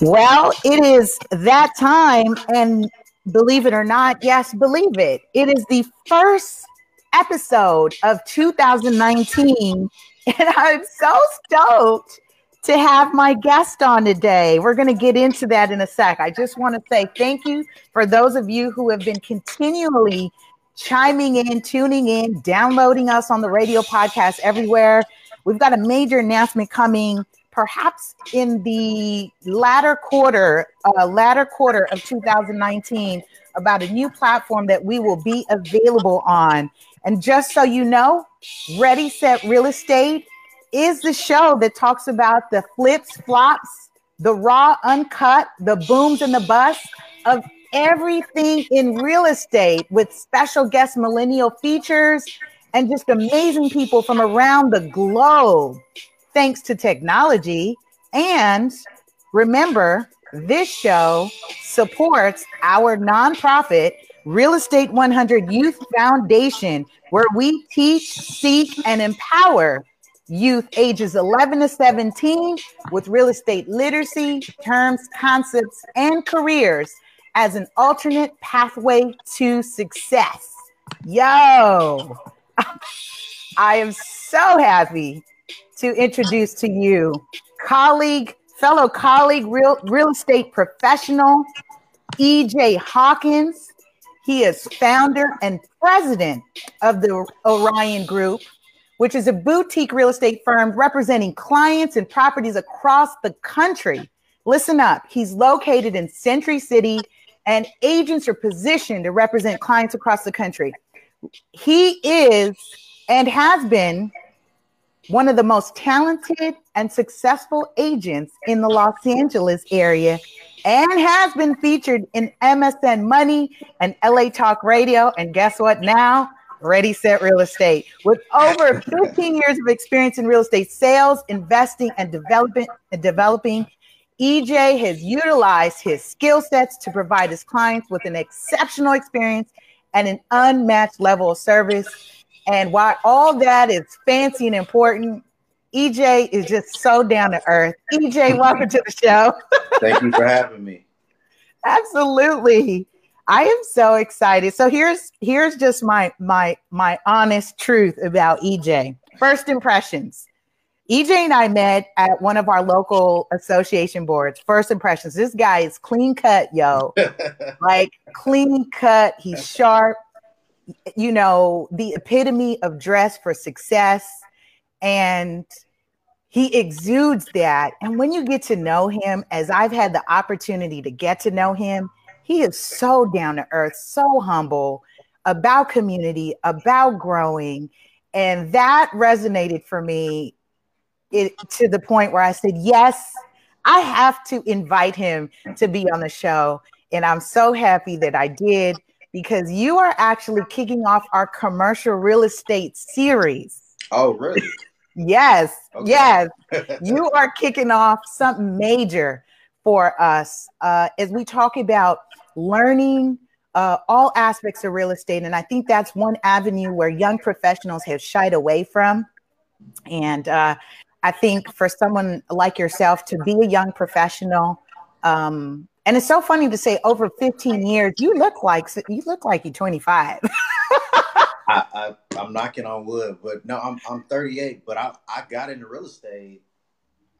Well, it is that time, and believe it or not, yes, believe it. It is the first episode of 2019, and I'm so stoked to have my guest on today. We're going to get into that in a sec. I just want to say thank you for those of you who have been continually chiming in, tuning in, downloading us on the radio podcast everywhere. We've got a major announcement coming perhaps in the latter quarter, uh, latter quarter of 2019, about a new platform that we will be available on. And just so you know, Ready Set Real Estate is the show that talks about the flips, flops, the raw, uncut, the booms and the busts of everything in real estate with special guest millennial features and just amazing people from around the globe thanks to technology. And remember, this show supports our nonprofit Real Estate 100 Youth Foundation, where we teach, seek, and empower youth ages 11 to 17 with real estate literacy, terms, concepts, and careers as an alternate pathway to success. Yo, I am so happy to introduce to you colleague, fellow colleague, real, real estate professional, EJ Hawkins. He is founder and president of the Orion Group, which is a boutique real estate firm representing clients and properties across the country. Listen up, he's located in Century City, and agents are positioned to represent clients across the country. He is and has been one of the most talented and successful agents in the Los Angeles area and has been featured in MSN Money and LA Talk Radio. And guess what now? Ready Set Real Estate. With over 15 years of experience in real estate sales, investing, and developing, EJ has utilized his skill sets to provide his clients with an exceptional experience and an unmatched level of service and while all that is fancy and important, EJ is just so down to earth. EJ, welcome to the show. Thank you for having me. Absolutely. I am so excited. So here's here's just my my my honest truth about EJ. First impressions. EJ and I met at one of our local association boards. First impressions. This guy is clean cut, yo. like clean cut. He's sharp you know, the epitome of dress for success. And he exudes that. And when you get to know him, as I've had the opportunity to get to know him, he is so down to earth, so humble about community, about growing. And that resonated for me it, to the point where I said, yes, I have to invite him to be on the show. And I'm so happy that I did because you are actually kicking off our commercial real estate series. Oh, really? yes, okay. yes. you are kicking off something major for us uh, as we talk about learning uh, all aspects of real estate. And I think that's one avenue where young professionals have shied away from. And uh, I think for someone like yourself to be a young professional, um, and it's so funny to say over 15 years, you look like you look like you're 25. I, I am knocking on wood, but no, I'm I'm 38. But I I got into real estate.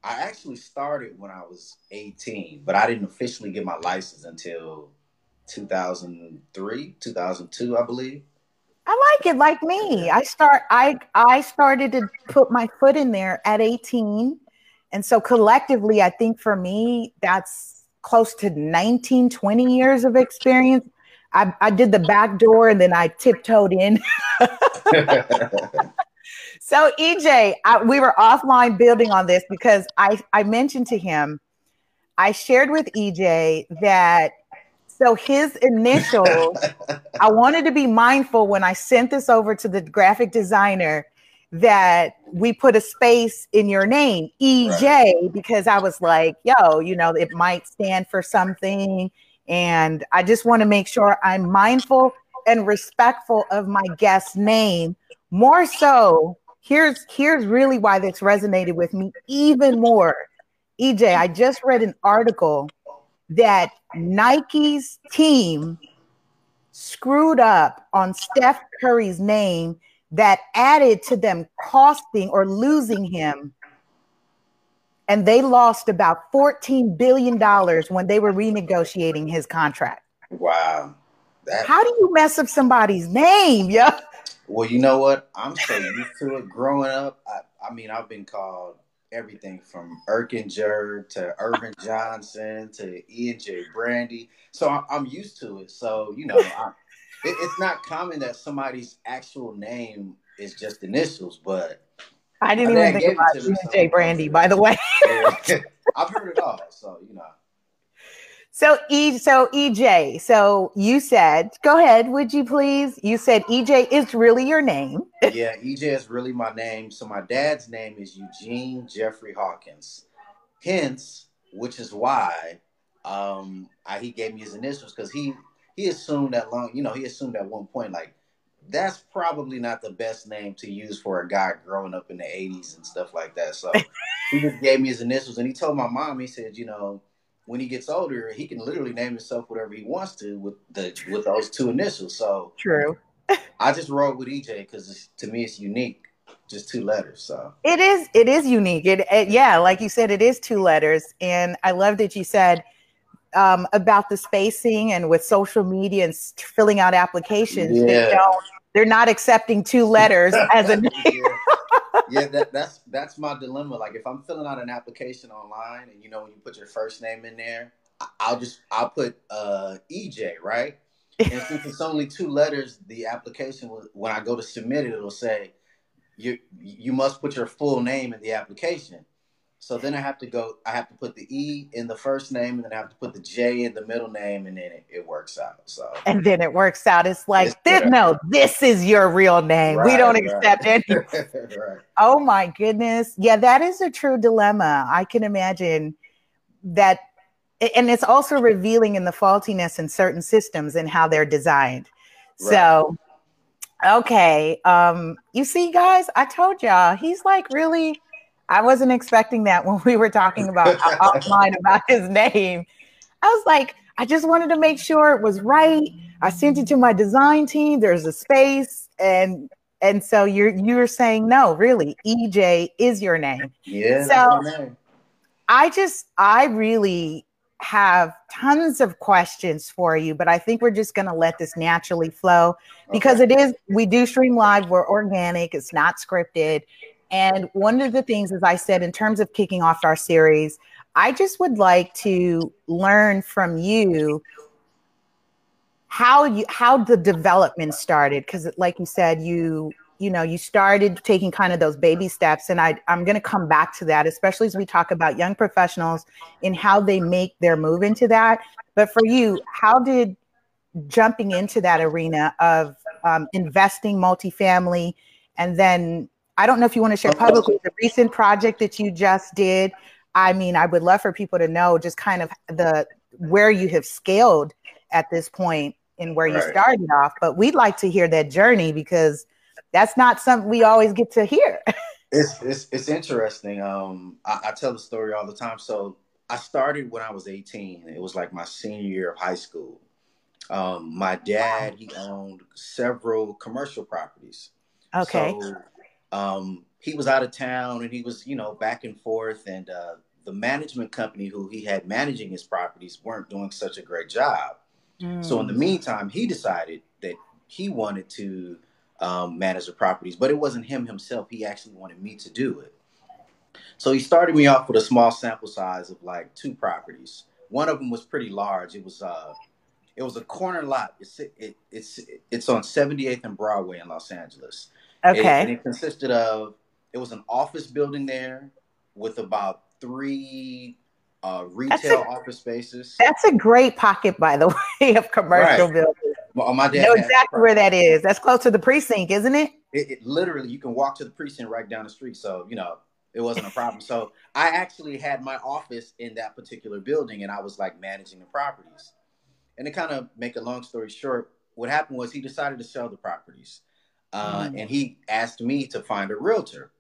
I actually started when I was 18, but I didn't officially get my license until 2003, 2002, I believe. I like it like me. I start I I started to put my foot in there at 18. And so collectively, I think for me, that's close to 19, 20 years of experience. I, I did the back door and then I tiptoed in. so EJ, I, we were offline building on this because I, I mentioned to him, I shared with EJ that so his initials, I wanted to be mindful when I sent this over to the graphic designer that we put a space in your name, EJ, right. because I was like, yo, you know, it might stand for something. And I just want to make sure I'm mindful and respectful of my guest's name. More so, here's here's really why this resonated with me even more. EJ, I just read an article that Nike's team screwed up on Steph Curry's name that added to them costing or losing him. And they lost about $14 billion when they were renegotiating his contract. Wow. That, How do you mess up somebody's name? Yeah. Well, you know what? I'm so used to it growing up. I, I mean, I've been called everything from Erkinger to Earvin Johnson to Ian J. Brandy. So I, am used to it. So, you know, I, it, it's not common that somebody's actual name is just initials, but I didn't even think about J. Brandy, by the way. I've heard it all. So, you know. So E so EJ, so you said, go ahead, would you please? You said EJ is really your name. yeah, EJ is really my name. So my dad's name is Eugene Jeffrey Hawkins. Hence, which is why um I, he gave me his initials because he he assumed that long, you know, he assumed at one point like that's probably not the best name to use for a guy growing up in the 80s and stuff like that. So he just gave me his initials and he told my mom, he said, you know, when he gets older, he can literally name himself whatever he wants to with the with those two initials. So true. I just rolled with EJ because to me it's unique, just two letters. So it is it is unique. It, it, yeah, like you said, it is two letters, and I love that you said um, about the spacing and with social media and filling out applications. Yeah. They don't. They're not accepting two letters as a name. yeah yeah, that, that's that's my dilemma. Like if I'm filling out an application online, and you know when you put your first name in there, I'll just I'll put uh, EJ, right? And since it's only two letters, the application will, when I go to submit it, it'll say you you must put your full name in the application. So then I have to go. I have to put the E in the first name, and then I have to put the J in the middle name, and then it, it works out. So and then it works out. It's like this, no, this is your real name. Right, we don't right. accept any. right. Oh my goodness, yeah, that is a true dilemma. I can imagine that, and it's also revealing in the faultiness in certain systems and how they're designed. So. Okay. Um, you see, guys, I told y'all he's like really I wasn't expecting that when we were talking about offline about his name. I was like, I just wanted to make sure it was right. I sent it to my design team. There's a space, and and so you're you're saying no, really, EJ is your name. Yeah. So I just I really have tons of questions for you, but I think we're just going to let this naturally flow because okay. it is we do stream live. We're organic. It's not scripted, and one of the things, as I said, in terms of kicking off our series, I just would like to learn from you how you how the development started. Because like you said you you know you started taking kind of those baby steps. And I, i'm going to come back to that especially as we talk about young professionals and how they make their move into that. But for you how did jumping into that arena of um, investing multifamily and then I don't know if you want to share publicly the recent project that you just did. I mean, I would love for people to know just kind of the where you have scaled at this point and where right. you started off. But we'd like to hear that journey because that's not something we always get to hear. it's it's it's interesting. Um, I, I tell the story all the time. So I started when I was 18. It was like my senior year of high school. Um, my dad he owned several commercial properties. Okay. So um, he was out of town and he was, you know, back and forth. And uh, the management company who he had managing his properties weren't doing such a great job. Mm. So in the mm. meantime, he decided that he wanted to um, manage the properties, but it wasn't him himself. He actually wanted me to do it. So he started me off with a small sample size of like two properties. One of them was pretty large. It was uh, it was a corner lot. It's it, it's it's on 78th and Broadway in Los Angeles. Okay. And it consisted of it was an office building there with about three uh, retail a, office spaces. That's a great pocket, by the way, of commercial right. buildings. Well, my dad know exactly where that is. That's close to the precinct, isn't it? It, it? Literally, you can walk to the precinct right down the street. So you know, it wasn't a problem. so I actually had my office in that particular building, and I was like managing the properties. And to kind of make a long story short, what happened was he decided to sell the properties uh, mm. and he asked me to find a realtor.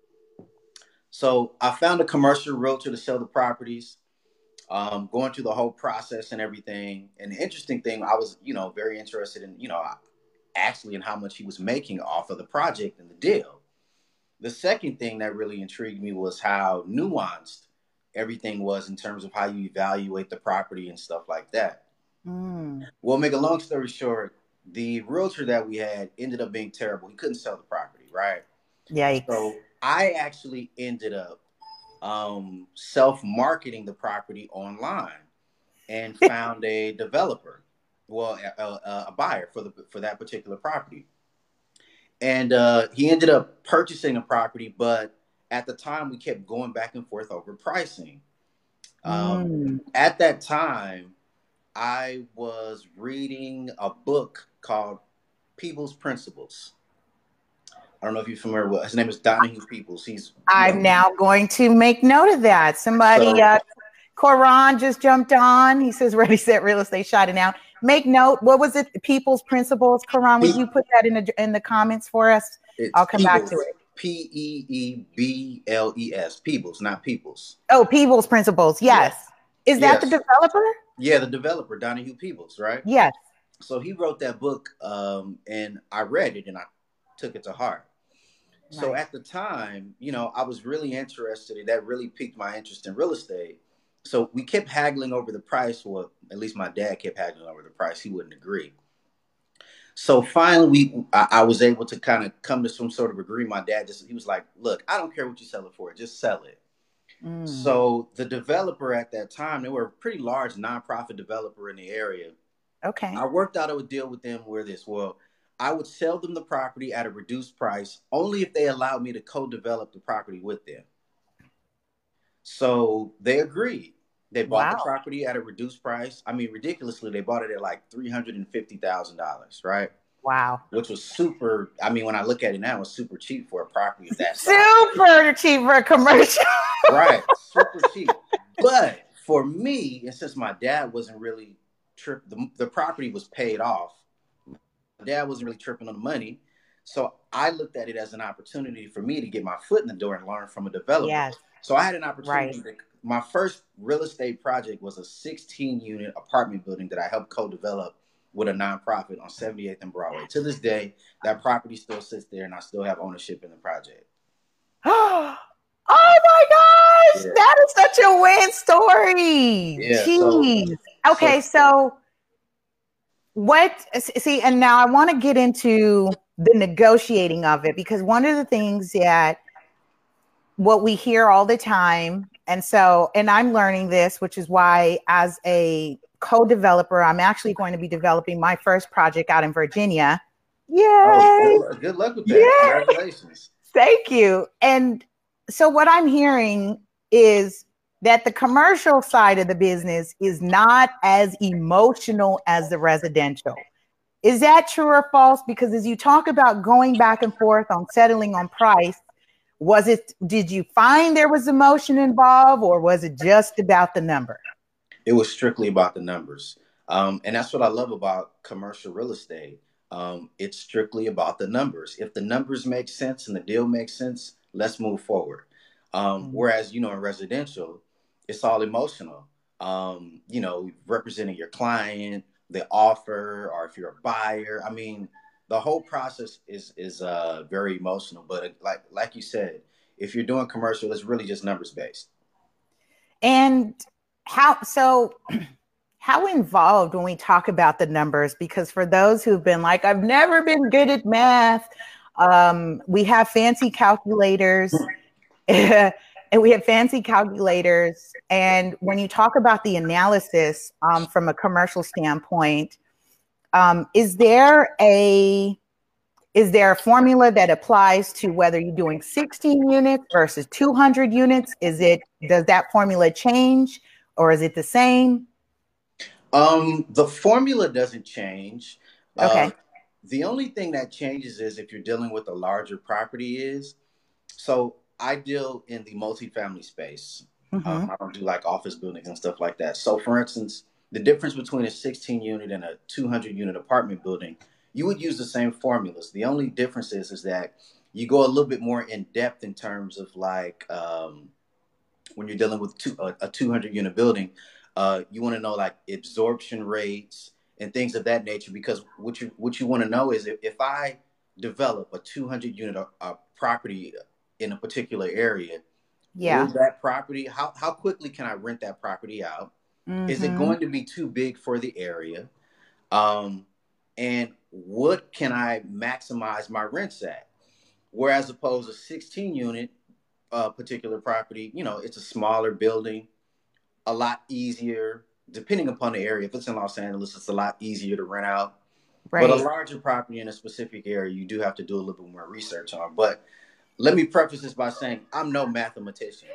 So I found a commercial realtor to sell the properties, um, going through the whole process and everything. And the interesting thing, I was, you know, very interested in, you know, actually in how much he was making off of the project and the deal. The second thing that really intrigued me was how nuanced everything was in terms of how you evaluate the property and stuff like that. Mm. Well, make a long story short, the realtor that we had ended up being terrible. He couldn't sell the property, right? Yeah. So I actually ended up um, self marketing the property online and found a developer, well, a, a, a, buyer for the for that particular property. And uh, he ended up purchasing a property, but at the time we kept going back and forth over pricing. Um, mm. At that time, I was reading a book called Peebles Principles. I don't know if you're familiar with his name is Donahue Peebles. He's I'm know, now going to make note of that. Somebody so, uh Coran just jumped on. He says ready set real estate shot it out. Make note. What was it? Peebles principles. Coran, would you put that in the in the comments for us? I'll come Peebles, back to it. P E E B L E S. Peoples, not Peoples. Oh, Peebles principles. Yes. yes. Is that yes. the developer? Yeah, the developer, Donahue Peebles, right? Yes. So he wrote that book, um, and I read it and I took it to heart. Right. So at the time, you know, I was really interested, and that really piqued my interest in real estate. So we kept haggling over the price. Well, at least my dad kept haggling over the price. He wouldn't agree. So finally, we I, I was able to kind of come to some sort of agreement. My dad just he was like, "Look, I don't care what you sell it for, just sell it." Mm. So the developer at that time, they were a pretty large nonprofit developer in the area. Okay. I worked out a deal with them where this well, I would sell them the property at a reduced price only if they allowed me to co-develop the property with them. So they agreed. They bought wow. the property at a reduced price. I mean, ridiculously, they bought it at like three hundred and fifty thousand dollars, right? Wow. Which was super. I mean, when I look at it now, it was super cheap for a property of that. super cheap for a commercial. right. Super cheap. But for me, and since my dad wasn't really trip, the, the property was paid off. My dad wasn't really tripping on the money. So I looked at it as an opportunity for me to get my foot in the door and learn from a developer. Yes. So I had an opportunity right. to my first real estate project was a 16 unit apartment building that I helped co-develop with a nonprofit on 78th and Broadway. To this day, that property still sits there and I still have ownership in the project. oh my gosh, yeah. that is such a win story. Yeah, Jeez. So, okay, so, so what see, and now I want to get into the negotiating of it because one of the things that what we hear all the time and so, and I'm learning this, which is why, as a co developer, I'm actually going to be developing my first project out in Virginia. Oh, Yay! Oh, good, luck with that. Yay! Congratulations. Thank you. And so, what I'm hearing is that the commercial side of the business is not as emotional as the residential. Is that true or false? Because as you talk about going back and forth on settling on price, was it did you find there was emotion involved or was it just about the number it was strictly about the numbers um, and that's what i love about commercial real estate um, it's strictly about the numbers if the numbers make sense and the deal makes sense let's move forward um, mm-hmm. whereas you know in residential it's all emotional um, you know representing your client the offer or if you're a buyer i mean the whole process is is uh, very emotional. But uh, like like you said, if you're doing commercial, it's really just numbers based. And how so? How involved when we talk about the numbers? Because for those who've been like, I've never been good at math, um, we have fancy calculators. and we have fancy calculators. And when you talk about the analysis um, from a commercial standpoint, um, is there a is there a formula that applies to whether you're doing 16 units versus 200 units? Is it does that formula change or is it the same? Um, the formula doesn't change. Okay. Uh, the only thing that changes is if you're dealing with a larger property is so I deal in the multifamily space. Mm-hmm. Um, I don't do like office buildings and stuff like that. So for instance, the difference between a 16 unit and a 200 unit apartment building, you would use the same formulas. The only difference is, is that you go a little bit more in depth in terms of like um, when you're dealing with two, a, a 200 unit building, uh, you want to know like absorption rates and things of that nature because what you what you want to know is if, if I develop a 200 unit uh, uh, property in a particular area, yeah, that property how how quickly can I rent that property out? Mm-hmm. Is it mm-hmm. going to be too big for the area? Um, and what can I maximize my rents at? Whereas opposed to 16 unit uh, particular property, you know, it's a smaller building, a lot easier, depending upon the area. If it's in Los Angeles, it's a lot easier to rent out. Right. But a larger property in a specific area, you do have to do a little bit more research on. But let me preface this by saying I'm no mathematician.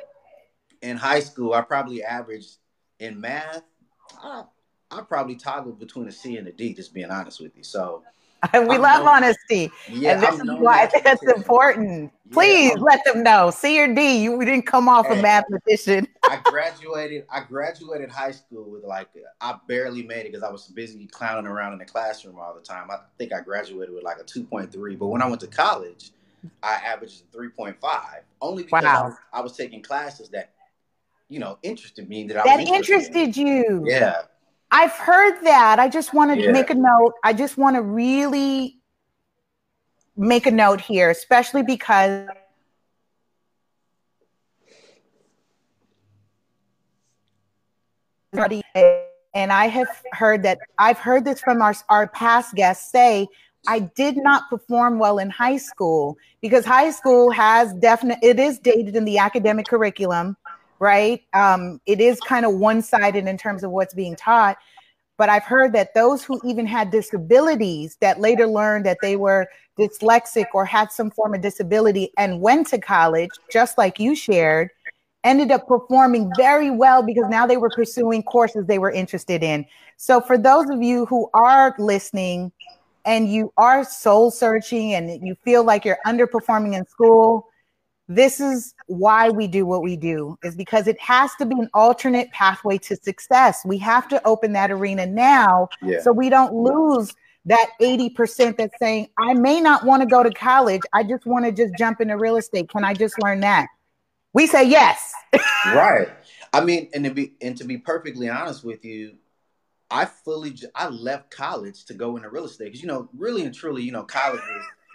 In high school, I probably averaged in math, I, I probably toggled between a C and a D, just being honest with you. So we I'm love honesty. Yeah, and this I'm is why that's important. Please let them know. C or D, you didn't come off a mathematician. I graduated, I graduated high school with like I barely made it because I was busy clowning around in the classroom all the time. I think I graduated with like a 2.3. But when I went to college, I averaged a 3.5. Only because wow. I, was, I, was, taking classes that, you know, interested me that, that interested in. you. Yeah. I've heard that. I just want to yeah. make a note. I just want to really make a note here, especially because and I have heard that I've heard this from our, our past guests say I did not perform well in high school because high school has definite it is dated in the academic curriculum right? Um, it is kind of one sided in terms of what's being taught. But I've heard that those who even had disabilities that later learned that they were dyslexic or had some form of disability and went to college, just like you shared, ended up performing very well because now they were pursuing courses they were interested in. So, for those of you who are listening and you are soul searching and you feel like you're underperforming in school, this is why we do what we do is because it has to be an alternate pathway to success. We have to open that arena now yeah. so we don't lose that 80% that's saying i may not want to go to college. I just want to just jump into real estate. Can i just learn that? We say yes. Right. I mean and to be and to be perfectly honest with you i fully i left college to go into real estate because you know really and truly you know college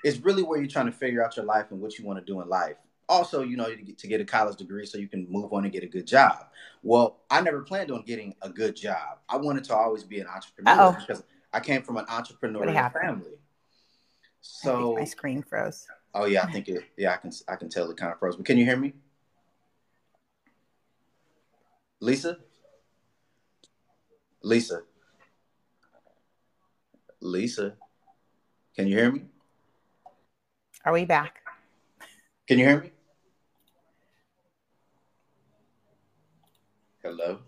is, is really where you're trying to figure out your life and what you want to do in life also, you know, to get, to get a college degree so you can move on and get a good job. Well, I never planned on getting a good job. I wanted to always be an entrepreneur Uh-oh. because I came from an entrepreneurial family. So my screen froze. Oh yeah, I think it. Yeah, I can. I can tell it kind of froze. But can you hear me, Lisa? Lisa. Lisa, can you hear me? Are we back? Can you hear me? Hello.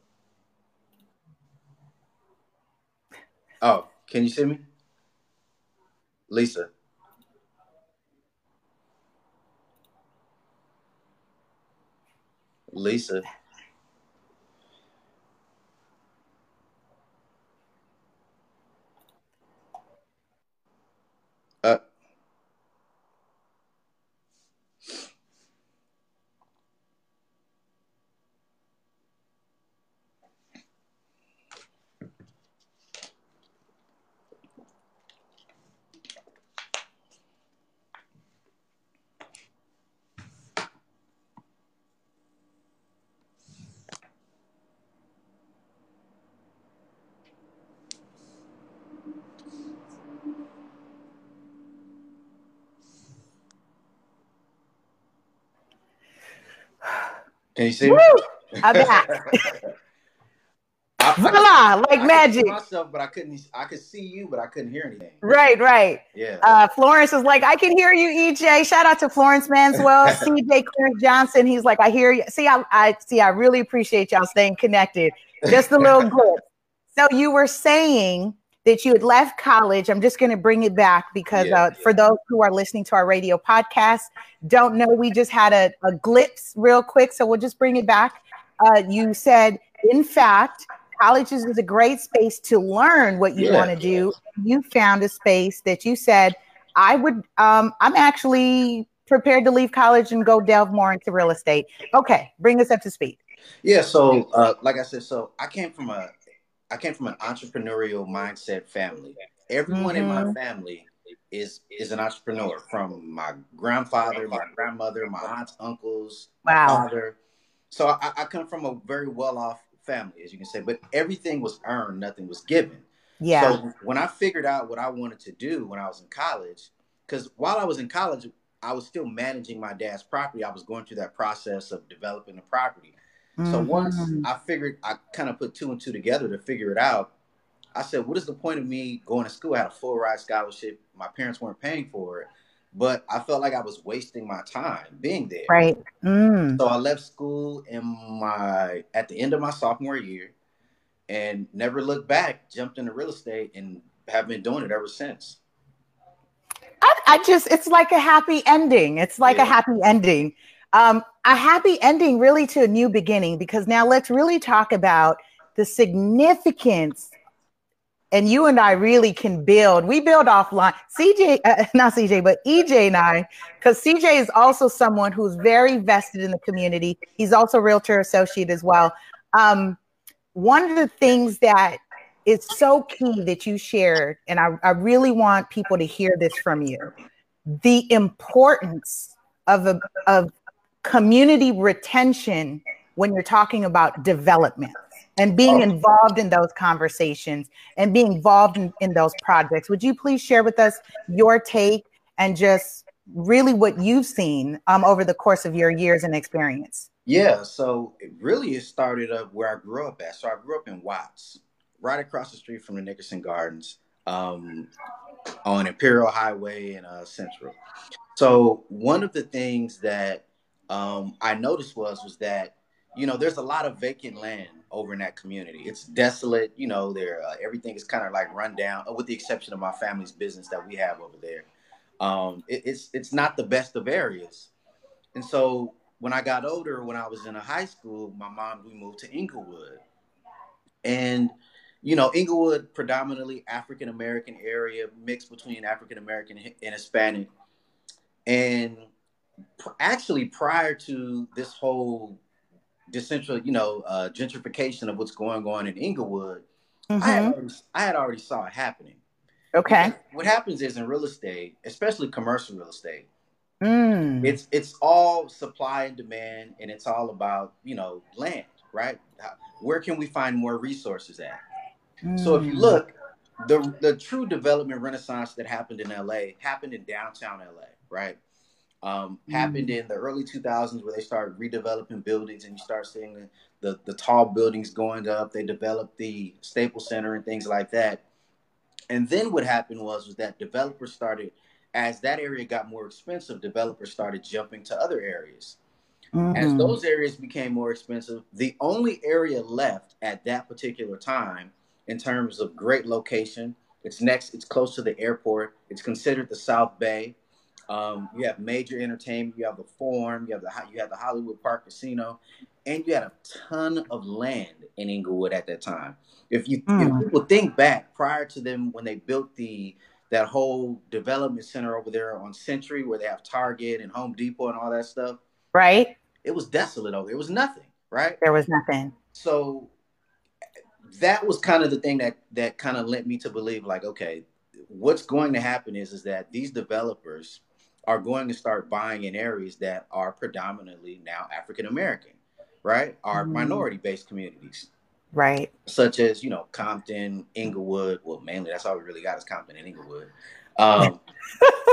Oh, can you see me? Lisa. Lisa. Uh, Can you see Woo! me? I'm back. I, Voila, like I magic. Myself, but I couldn't. I could see you, but I couldn't hear anything. Right, right. Yeah. Uh, Florence is like, I can hear you, EJ. Shout out to Florence Manswell, CJ Clarence Johnson. He's like, I hear you. See, I, I see. I really appreciate y'all staying connected. Just a little glimpse. So you were saying that you had left college. I'm just going to bring it back because yeah, uh, yeah. for those who are listening to our radio podcast, don't know, we just had a, a glimpse real quick. So we'll just bring it back. Uh, you said, in fact, colleges is a great space to learn what you yeah, want to do. You found a space that you said, I would, um, I'm actually prepared to leave college and go delve more into real estate. Okay, bring us up to speed. Yeah, so uh, like I said, so I came from a I came from an entrepreneurial mindset family. Everyone mm-hmm. in my mm-hmm. family is is an entrepreneur from my grandfather, my grandmother, my aunts, uncles, wow. my father. So I, I come from a very well off family, as you can say, but everything was earned, nothing was given. Yeah. So when I figured out what I wanted to do when I was in college, because while I was in college, I was still managing my dad's property. I was going through that process of developing the property. Mm-hmm. So once I figured, I kind of put two and two together to figure it out. I said, what is the point of me going to school? I had a full ride scholarship. My parents weren't paying for it, but I felt like I was wasting my time being there. Right. Mm. So I left school in my at the end of my sophomore year, and never looked back. Jumped into real estate and have been doing it ever since. I, I just it's like a happy ending. It's like yeah. a happy ending. Um, a happy ending really to a new beginning because now let's really talk about the significance and you and I really can build. We build offline. CJ, uh, not CJ, but EJ and I, because CJ is also someone who's very vested in the community. He's also a realtor associate as well. Um, one of the things that is so key that you shared, and I, I really want people to hear this from you the importance of, a, of community retention when you're talking about development and being involved in those conversations and being involved in, in those projects. Would you please share with us your take and just really what you've seen um, over the course of your years and experience? Yeah, so it really it started up where I grew up at. So I grew up in Watts, right across the street from the Nickerson Gardens, um, on Imperial Highway in uh, Central. So one of the things that um, I noticed was was that you know there's a lot of vacant land over in that community. It's desolate. You know, there uh, everything is kind of like run down, with the exception of my family's business that we have over there. Um, it, it's it's not the best of areas, and so when I got older, when I was in a high school, my mom we moved to Inglewood, and you know Inglewood predominantly African American area, mixed between African American and Hispanic, and actually prior to this whole decentral, you know, uh, gentrification of what's going on in Inglewood, mm-hmm. I, had mm-hmm. already, I had already saw it happening. Okay. Because what happens is in real estate, especially commercial real estate, mm. it's it's all supply and demand, and it's all about you know land, right? Where can we find more resources at? Mm. So if you mm. look, the the true development renaissance that happened in LA happened in downtown LA, right? Um, happened mm. in the early 2000s where they started redeveloping buildings and you start seeing the, the, the, tall buildings going up. They developed the Staples Center and things like that. And then what happened was, was that developers started, as that area got more expensive, developers started jumping to other areas. Mm-hmm. As those areas became more expensive, the only area left at that particular time in terms of great location, it's next, it's close to the airport, it's considered the South Bay um, you have major entertainment. You have the Forum. You have the you have the Hollywood Park Casino, and you had a ton of land in Inglewood at that time. If you mm. if hmm. people think back prior to them when they built the that whole development center over there on Century, where they have Target and Home Depot and all that stuff, right? It was desolate over there. It was nothing, right? There was nothing. So that was kind of the thing that that kind of led me to believe, like, okay, what's going to happen is is that these developers are going to start buying in areas that are predominantly now African American, right? Are mm. minority based communities. Right. Such as, you know, Compton, Inglewood. Well, mainly that's all we really got is Compton and Inglewood. Um,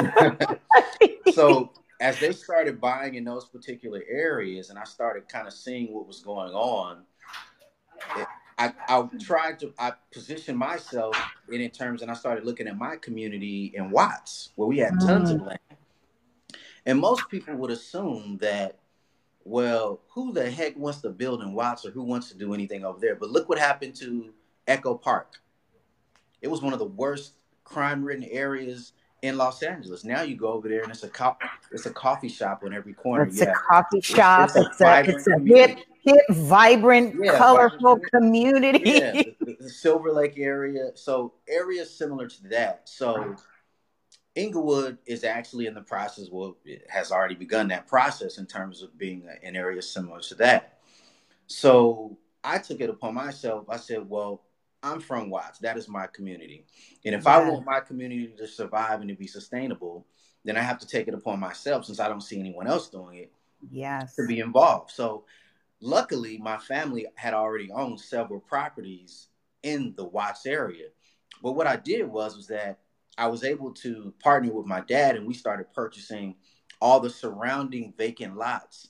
so as they started buying in those particular areas and I started kind of seeing what was going on, it, I, I tried to I positioned myself in, in terms and I started looking at my community in Watts where we had tons mm. of land and most people would assume that, well, who the heck wants to build in Watts or who wants to do anything over there? But look what happened to Echo Park. It was one of the worst crime-ridden areas in Los Angeles. Now you go over there and it's a co- it's a coffee shop on every corner. It's a coffee shop. It's, it's a, it's a hip, hip, vibrant, yeah, colorful vibrant, community. Yeah, the, the, Silver Lake area. So areas similar to that. So Inglewood is actually in the process, well, it has already begun that process in terms of being an area similar to that. So I took it upon myself. I said, well, I'm from Watts. That is my community. And if yeah. I want my community to survive and to be sustainable, then I have to take it upon myself since I don't see anyone else doing it. Yes. To be involved. So luckily my family had already owned several properties in the Watts area. But what I did was was that I was able to partner with my dad and we started purchasing all the surrounding vacant lots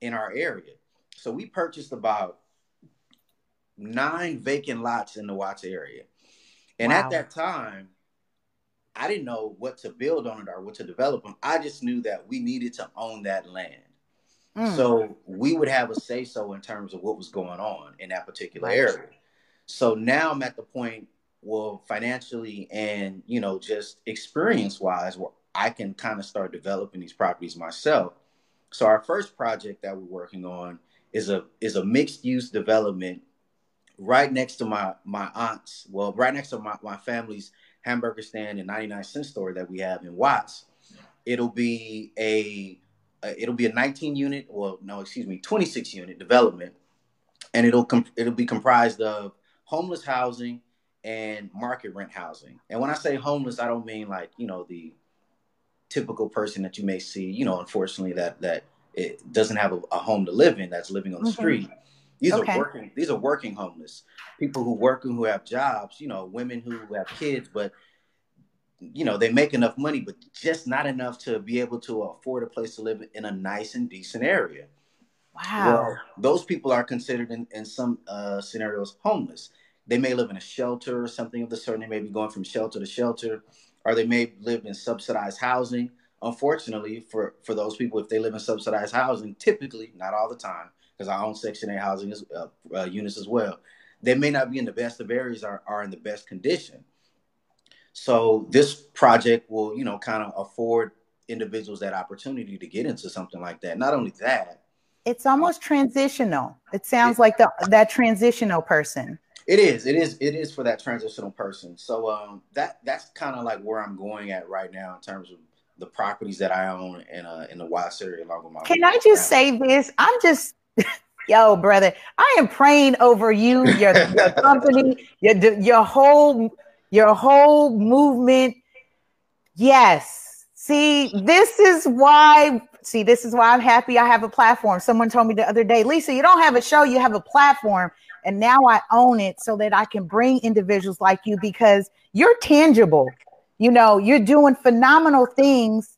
in our area. So we purchased about nine vacant lots in the Watts area. And wow. at that time, I didn't know what to build on it or what to develop on. I just knew that we needed to own that land. Mm. So we would have a say so in terms of what was going on in that particular area. So now I'm at the point, well, financially and you know, just experience wise, where I can kind of start developing these properties myself. So our first project that we're working on is a is a mixed use development right next to my my aunt's, well, right next to my, my family's hamburger stand and 99 cent store that we have in Watts. It'll be a it'll be a 19 unit, well, no, excuse me, 26 unit development, and it'll com- it'll be comprised of homeless housing and market rent housing. And when I say homeless, I don't mean like you know the typical person that you may see. You know, unfortunately, that that it doesn't have a, a home to live in, that's living on the mm-hmm. street. These okay. are working. These are working homeless people who work and who have jobs. You know, women who have kids, but you know they make enough money, but just not enough to be able to afford a place to live in a nice and decent area. Wow. Well, those people are considered in, in some uh, scenarios homeless. They may live in a shelter or something of the sort. They may be going from shelter to shelter, or they may live in subsidized housing. Unfortunately, for for those people, if they live in subsidized housing, typically not all the time, because I own Section 8 housing as, uh, uh, units as well. They may not be in the best of areas or are in the best condition. So this project will, you know, kind of afford individuals that opportunity to get into something like that. Not only that, it's almost transitional. It sounds like the that transitional person. It is. It is. It is for that transitional person. So um, that that's kind of like where I'm going at right now in terms of the properties that I own in uh in the Watts area along with my. Can I just family. say this? I'm just yo, brother, I am praying over you, your, your company, your your whole your whole movement. Yes. See, this is why. See, this is why I'm happy I have a platform. Someone told me the other day, Lisa, you don't have a show, you have a platform. And now I own it so that I can bring individuals like you because you're tangible. You know, you're doing phenomenal things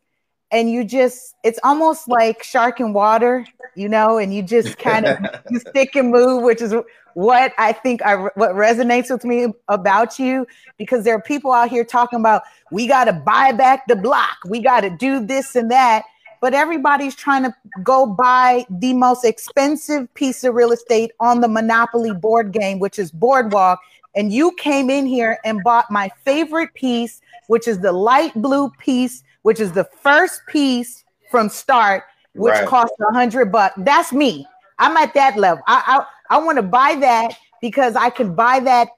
and you just it's almost like shark and water you know and you just kind of you stick and move which is what i think I, what resonates with me about you because there are people out here talking about we got to buy back the block we got to do this and that but everybody's trying to go buy the most expensive piece of real estate on the monopoly board game which is boardwalk and you came in here and bought my favorite piece which is the light blue piece which is the first piece from start, which right. costs a hundred bucks. That's me. I'm at that level. I I, I want to buy that because I can buy that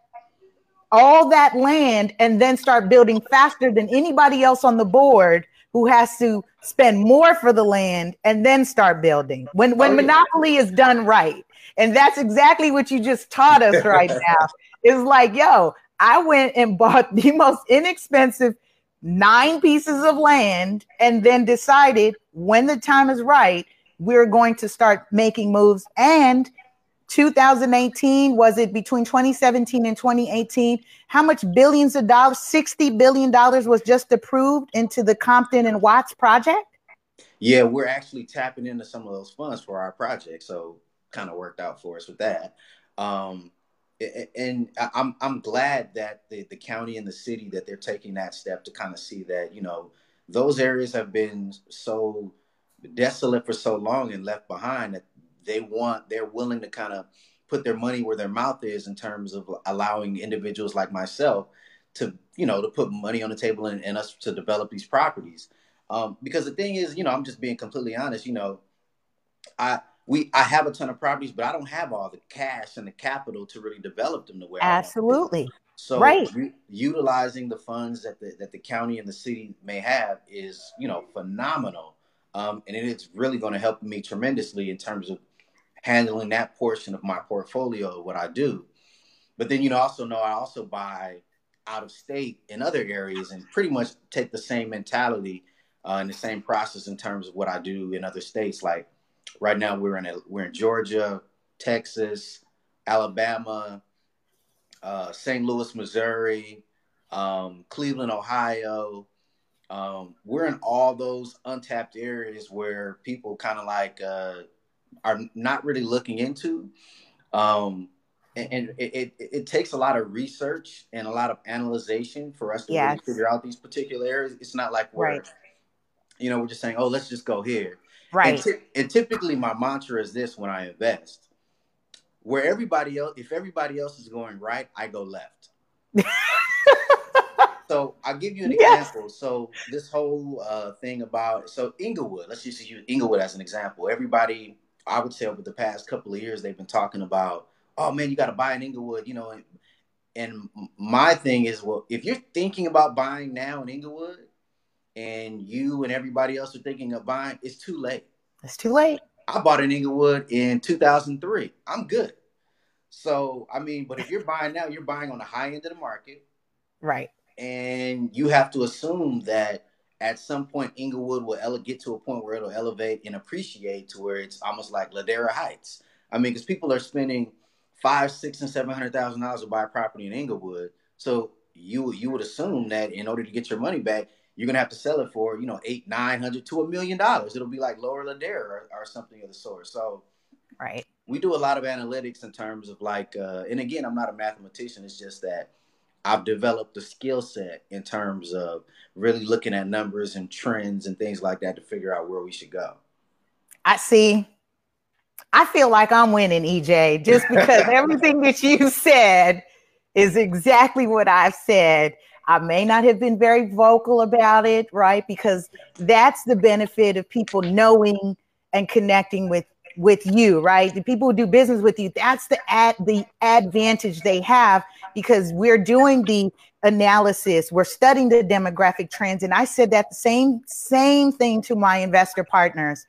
all that land and then start building faster than anybody else on the board who has to spend more for the land and then start building. When when oh, monopoly is done right. And that's exactly what you just taught us right now. It's like, yo, I went and bought the most inexpensive nine pieces of land and then decided when the time is right, we're going to start making moves. And 2018, was it between 2017 and 2018? How much billions of dollars, $60 billion was just approved into the Compton and Watts project? Yeah, we're actually tapping into some of those funds for our project. So kind of worked out for us with that. Um, and I'm I'm glad that the, the county and the city that they're taking that step to kind of see that you know those areas have been so desolate for so long and left behind that they want they're willing to kind of put their money where their mouth is in terms of allowing individuals like myself to you know to put money on the table and, and us to develop these properties um, because the thing is you know i'm just being completely honest you know i we I have a ton of properties, but I don't have all the cash and the capital to really develop them the way. Absolutely. So right. u- utilizing the funds that the that the county and the city may have is you know phenomenal, um, and it's really going to help me tremendously in terms of handling that portion of my portfolio what I do. But then you know also know I also buy out of state in other areas and pretty much take the same mentality uh, and the same process in terms of what I do in other states. Like right now we're in a, we're in Georgia, Texas, Alabama, uh, St. Louis, Missouri, um, Cleveland, Ohio. Um, we're in all those untapped areas where people kind of like uh, are not really looking into. Um, and, and it, it, it, takes a lot of research and a lot of analyzation for us to yes. really figure out these particular areas. It's not like we're, right. you know, we're just saying, oh, let's just go here. Right. And, t- and typically my mantra is this when I invest where everybody else, if everybody else is going right, I go left. so I'll give you an yes. example. So this whole uh, thing about so Inglewood, let's just use Inglewood as an example. Everybody, I would say over the past couple of years, they've been talking about, oh man, you got to buy an Inglewood, you know. And, and my thing is, well, if you're thinking about buying now in Inglewood, and you and everybody else are thinking of buying, it's too late. It's too late. I bought an Inglewood in 2003. I'm good. So, I mean, but if you're buying now, you're buying on the high end of the market. Right. And you have to assume that at some point Inglewood will ele- get to a point where it'll elevate and appreciate to where it's almost like Ladera Heights. I mean, because people are spending five, six, and seven hundred thousand dollars to buy a property in Inglewood. So you you would assume that in order to get your money back, you're gonna have to sell it for you know eight, nine hundred to a million dollars. It'll be like Lower Ladera or, or something of the sort. So, right, we do a lot of analytics in terms of like, uh, and again, I'm not a mathematician. It's just that I've developed a skill set in terms of really looking at numbers and trends and things like that to figure out where we should go. I see. I feel like I'm winning, EJ, just because everything that you said is exactly what I've said. I may not have been very vocal about it, right? Because that's the benefit of people knowing and connecting with with you, right? The people who do business with you, that's the ad the advantage they have because we're doing the analysis, we're studying the demographic trends. And I said that same same thing to my investor partners.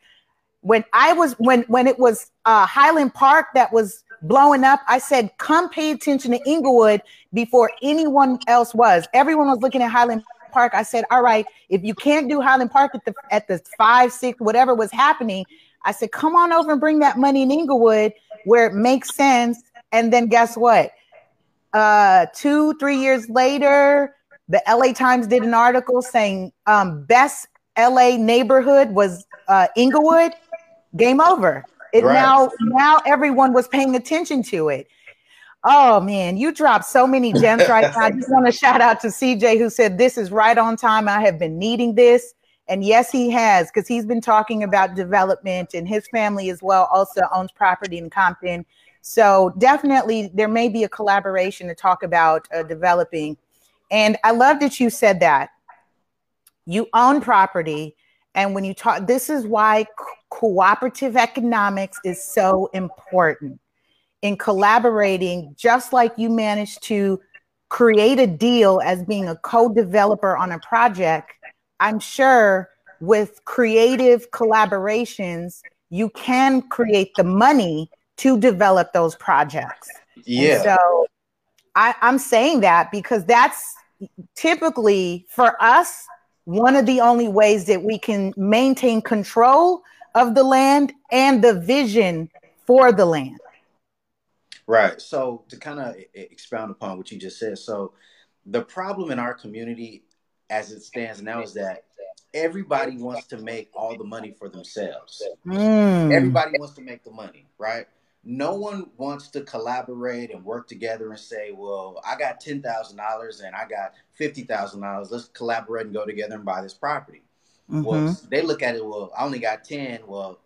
When I was when when it was uh, Highland Park that was blowing up, I said, come pay attention to Inglewood before anyone else was. Everyone was looking at Highland Park. I said, all right, if you can't do Highland Park at the at the five, six, whatever was happening, I said, come on over and bring that money in Inglewood where it makes sense. And then guess what? Uh, two, three years later, the LA Times did an article saying um, best LA neighborhood was uh, Inglewood. Game over. It right. now now everyone was paying attention to it. Oh man, you dropped so many gems right now. I just want to shout out to CJ who said this is right on time. I have been needing this. And yes, he has, because he's been talking about development and his family as well also owns property in Compton. So definitely there may be a collaboration to talk about uh, developing. And I love that you said that. You own property. And when you talk, this is why cooperative economics is so important in collaborating, just like you managed to create a deal as being a co-developer on a project i'm sure with creative collaborations you can create the money to develop those projects yeah and so I, i'm saying that because that's typically for us one of the only ways that we can maintain control of the land and the vision for the land. Right. So to kind of expound upon what you just said, so the problem in our community as it stands now is that everybody wants to make all the money for themselves. Mm. Everybody wants to make the money, right? No one wants to collaborate and work together and say, "Well, I got ten thousand dollars and I got fifty thousand dollars. Let's collaborate and go together and buy this property." Mm-hmm. Well, they look at it. Well, I only got ten. Well,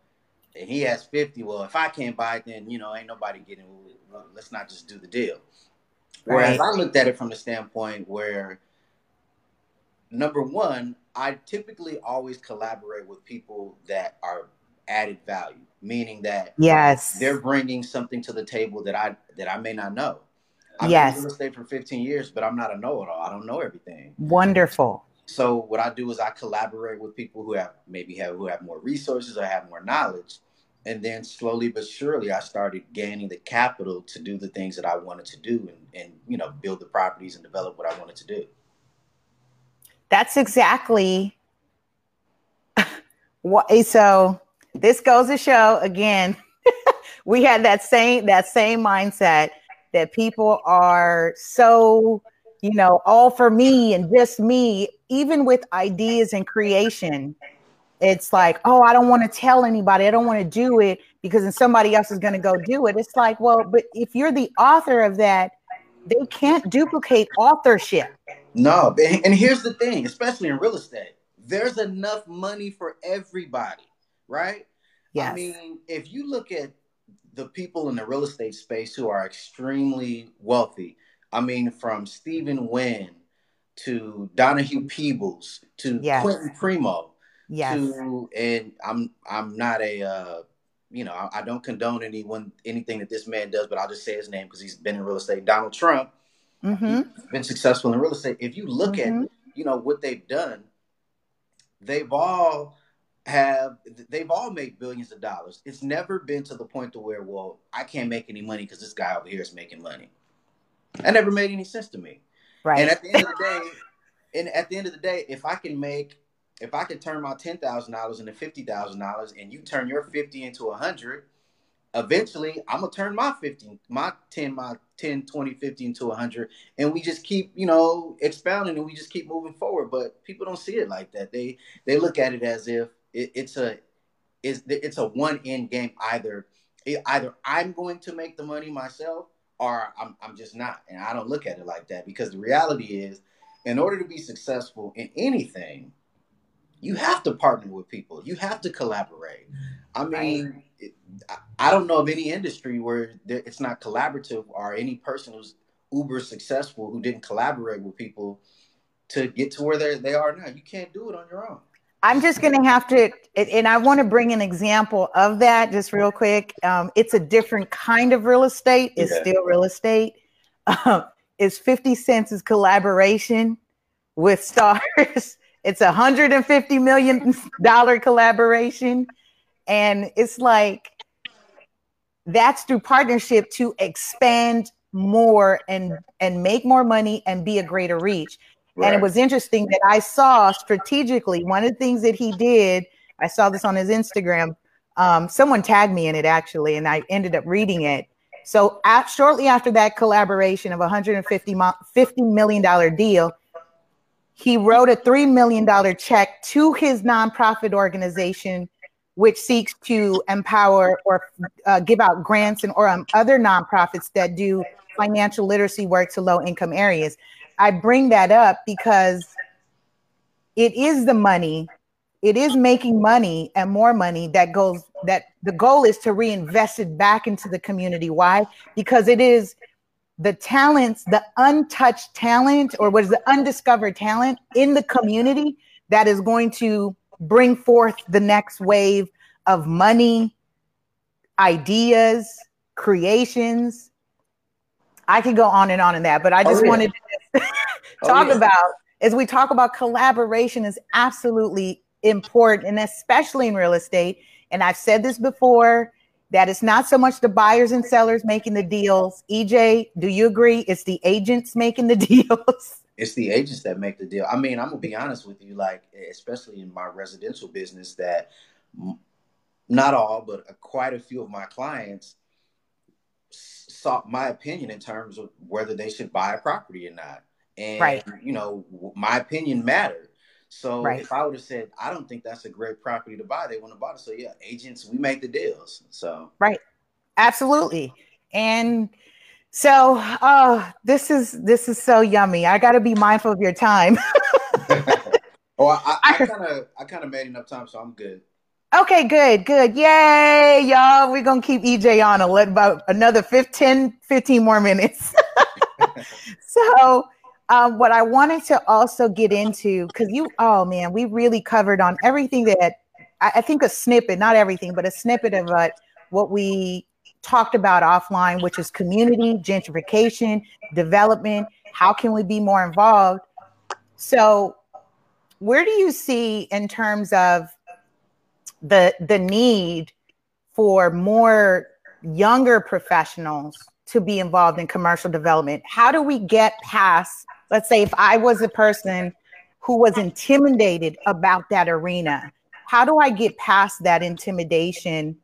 and he has fifty. Well, if I can't buy it, then you know, ain't nobody getting. Well, let's not just do the deal. Whereas right. I looked at it from the standpoint where, number one, I typically always collaborate with people that are added value, meaning that yes, they're bringing something to the table that I that I may not know. I've yes. been in real estate for 15 years, but I'm not a know-it-all. I don't know everything. Wonderful. So what I do is I collaborate with people who have maybe have who have more resources or have more knowledge. And then slowly but surely I started gaining the capital to do the things that I wanted to do and, and you know build the properties and develop what I wanted to do. That's exactly what eh, so this goes to show again we had that same that same mindset that people are so you know all for me and just me even with ideas and creation. It's like oh i don't want to tell anybody. I don't want to do it because then somebody else is going to go do it. It's like well but if you're the author of that they can't duplicate authorship no and here's the thing especially in real estate there's enough money for everybody right yes. i mean if you look at the people in the real estate space who are extremely wealthy. I mean, from Stephen Wynn to Donahue Peebles to yes. Quintin Primo. Yes. To, and I'm I'm not a uh, you know I, I, don't condone anyone anything that this man does, but I'll just say his name because he's been in real estate. Donald Trump, mm-hmm. been successful in real estate. If you look mm-hmm. at you know what they've done, they've all have they've all made billions of dollars. It's never been to the point to where, well, I can't make any money because this guy over here is making money. That never made any sense to me. Right. And at the end of the day, and at the end of the day, if I can make if I can turn my ten thousand dollars into fifty thousand dollars and you turn your fifty into a hundred, eventually I'm gonna turn my 50, my 10, my 10, 20, 50 into a hundred. And we just keep, you know, expounding and we just keep moving forward. But people don't see it like that. They they look at it as if it, it's a is it's a one end game. Either either I'm going to make the money myself, or I'm I'm just not. And I don't look at it like that because the reality is, in order to be successful in anything, you have to partner with people. You have to collaborate. I mean, it, I don't know of any industry where it's not collaborative or any person who's uber successful who didn't collaborate with people to get to where they are now. You can't do it on your own. I'm just going to have to, and I want to bring an example of that just real quick. Um, it's a different kind of real estate. It's yeah. still real estate. Um, it's 50 Cent's is collaboration with Starz. It's a hundred and fifty million dollar collaboration, and it's like that's through partnership to expand more and and make more money and be a greater reach. Right. And it was interesting that I saw strategically one of the things that he did. I saw this on his Instagram. Um, someone tagged me in it actually, and I ended up reading it. So at, shortly after that collaboration of 150 50 million dollar deal, he wrote a three million dollar check to his nonprofit organization, which seeks to empower or uh, give out grants and or um, other nonprofits that do financial literacy work to low income areas. I bring that up because it is the money, it is making money and more money that goes that the goal is to reinvest it back into the community. Why? Because it is the talents, the untouched talent, or what is the undiscovered talent in the community that is going to bring forth the next wave of money, ideas, creations. I could go on and on in that, but I oh, just oh, yeah. wanted to Oh, talk oh, yeah. about as we talk about collaboration is absolutely important and especially in real estate and i've said this before that it's not so much the buyers and sellers making the deals ej do you agree it's the agents making the deals it's the agents that make the deal i mean i'm gonna be honest with you like especially in my residential business that not all but quite a few of my clients sought my opinion in terms of whether they should buy a property or not and right. you know my opinion mattered. So right. if I would have said I don't think that's a great property to buy, they want to buy it. So yeah, agents we make the deals. So right, absolutely, and so oh, this is this is so yummy. I got to be mindful of your time. oh, I kind of I kind of made enough time, so I'm good. Okay, good, good. Yay, y'all. We're going to keep EJ on a let about another 15, 15 more minutes. so um, what I wanted to also get into, because you, oh man, we really covered on everything that I, I, think a snippet, not everything, but a snippet of uh, what we talked about offline, which is community, gentrification, development. How can we be more involved? So, where do you see in terms of the the need for more younger professionals to be involved in commercial development? How do we get past, let's say, if I was a person who was intimidated about that arena, how do I get past that intimidation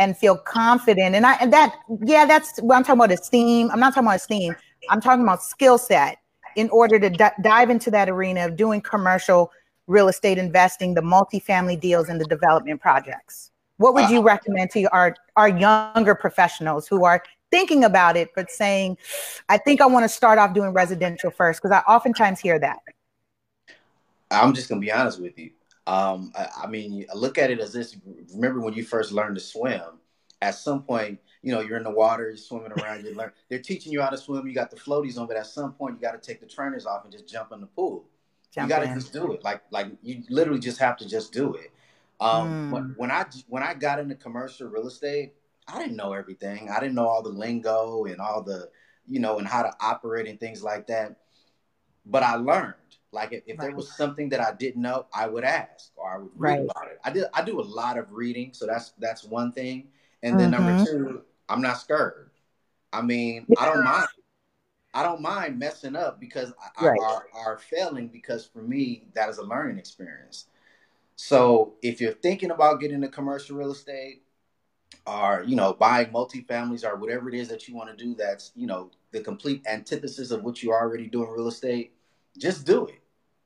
and feel confident? And I, and that, yeah, that's what I'm talking about esteem. I'm not talking about esteem. I'm talking about skill set in order to d- dive into that arena of doing commercial real estate investing, the multifamily deals, and the development projects. What would you recommend to our, our younger professionals who are thinking about it, but saying, I think I want to start off doing residential first? Because I oftentimes hear that. I'm just going to be honest with you. Um, I, I, mean, look at it as this. Remember when you first learned to swim? At some point, you know, you're in the water, you're swimming around, you learn. They're teaching you how to swim. You got the floaties on, but at some point, you got to take the trainers off and just jump in the pool. Jump you got to just do it. Like, like you literally just have to just do it. Um, mm. when, when I when I got into commercial real estate, I didn't know everything. I didn't know all the lingo and all the, you know, and how to operate and things like that. But I learned. Like if, if right. there was something that I didn't know, I would ask or I would read right. about it. I did I do a lot of reading, so that's that's one thing. And then mm-hmm. number two, I'm not scared. I mean, yeah. I don't mind. I don't mind messing up because I, right. are, are failing because for me that is a learning experience. So if you're thinking about getting into commercial real estate, or you know buying multifamilies or whatever it is that you want to do, that's you know the complete antithesis of what you're already do in real estate, just do it.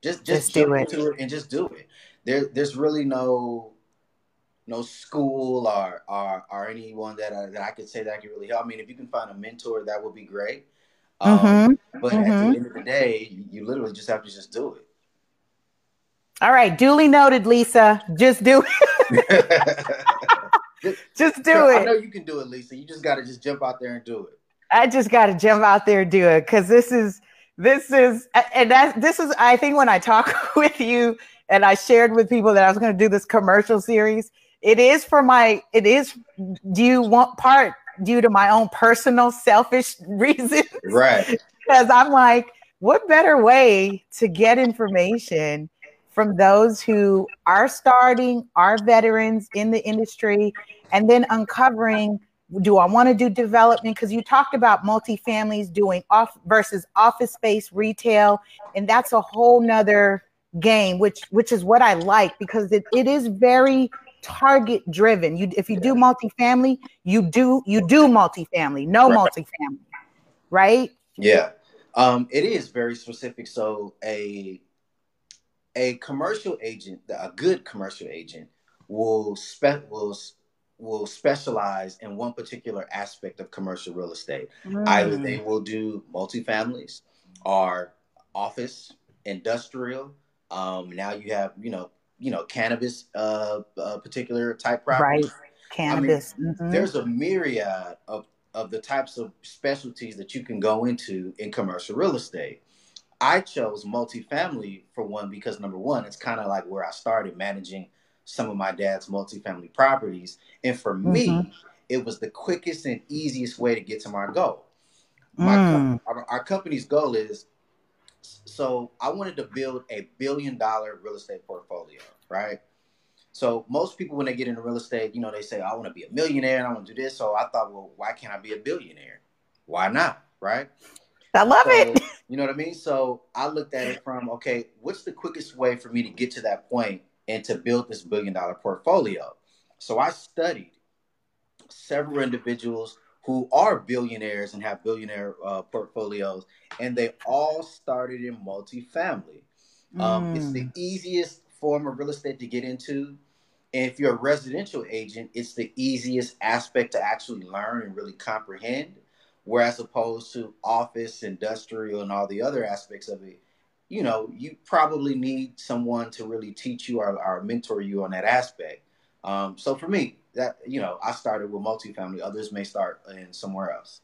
Just just, just do it. it and just do it. There there's really no no school or or, or anyone that I, that I could say that I can really help. I mean, if you can find a mentor, that would be great. Um, mm-hmm. But mm-hmm. at the mm-hmm. end of the day, you, you literally just have to just do it. All right, duly noted, Lisa. Just do it. just, just, do it. I know you can do it, Lisa. You just got to just jump out there and do it. I just got to jump out there and do it because this is this is and that this is I think when I talk with you and I shared with people that I was going to do this commercial series. It is for my. It is. Do you want part due to my own personal selfish reasons? Right. because I'm like, what better way to get information from those who are starting, are veterans in the industry, and then uncovering do I want to do development? Because you talked about multifamilies doing off versus office space retail, and that's a whole nother game, which which is what I like because it, it is very target driven. You if you do multifamily, you do you do multifamily, no right. multifamily, right? Yeah. Um, it is very specific. So a a commercial agent, a good commercial agent, will spe- will will specialize in one particular aspect of commercial real estate. Mm. Either they will do multifamilies or office, industrial. Um, now you have you know you know cannabis, uh, uh particular type property. Right, cannabis. I mean, mm-hmm. There's a myriad of of the types of specialties that you can go into in commercial real estate. I chose multifamily for one because number one, it's kind of like where I started managing some of my dad's multifamily properties. And for mm-hmm. me, it was the quickest and easiest way to get to my goal. My mm. our, our company's goal is so I wanted to build a billion dollar real estate portfolio, right? So most people when they get into real estate, you know, they say, I want to be a millionaire and I want to do this. So I thought, well, why can't I be a billionaire? Why not? Right? I love so, it. You know what I mean? So I looked at it from, okay, what's the quickest way for me to get to that point and to build this billion dollar portfolio? So I studied several individuals who are billionaires and have billionaire uh, portfolios, and they all started in multifamily. Mm. Um, it's the mm. easiest form of real estate to get into. And if you're a residential agent, it's the easiest aspect to actually learn and really comprehend. Whereas opposed to office, industrial, and all the other aspects of it, you know, you probably need someone to really teach you or, or mentor you on that aspect. Um, so for me, that you know, I started with multifamily. Others may start in somewhere else.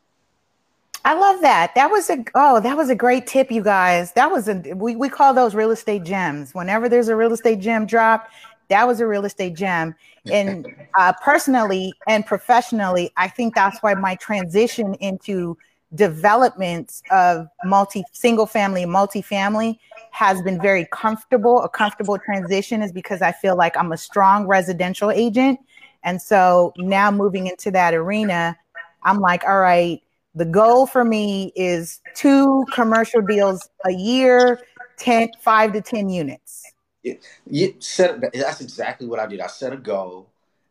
I love that. That was a oh, that was a great tip, you guys. That was a we, we call those real estate gems. Whenever there's a real estate gem dropped, that was a real estate gem. And uh, personally and professionally, I think that's why my transition into development of multi single family multifamily has been very comfortable. A comfortable transition is because I feel like I'm a strong residential agent. And so now moving into that arena, I'm like, all right, the goal for me is two commercial deals a year, 10, five to 10 units. You, set that's exactly what I did. I set a goal.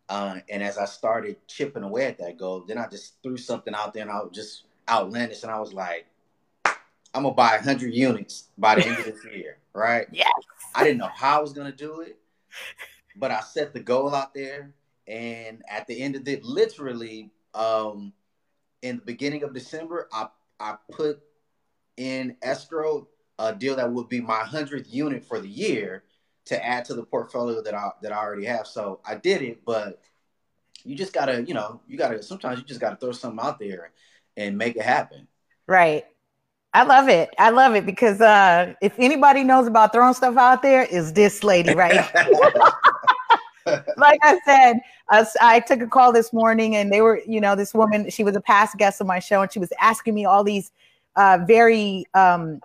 Uh, and as I started chipping away at that goal, then I just threw something out there and I just outlandish. And I was like, I'm gonna buy 100 units by the end of this year, right? Yes. I didn't know how I was gonna do it, but I set the goal out there. And at the end of it, literally, um, in the beginning of December, I I put in escrow a deal that would be my hundredth unit for the year to add to the portfolio that I that I already have. So I did it, but you just gotta, you know, you gotta sometimes you just gotta throw something out there and make it happen. Right. I love it. I love it because uh if anybody knows about throwing stuff out there, is this lady right? like I said, uh, I took a call this morning and they were, you know, this woman, she was a past guest on my show and she was asking me all these uh, very um,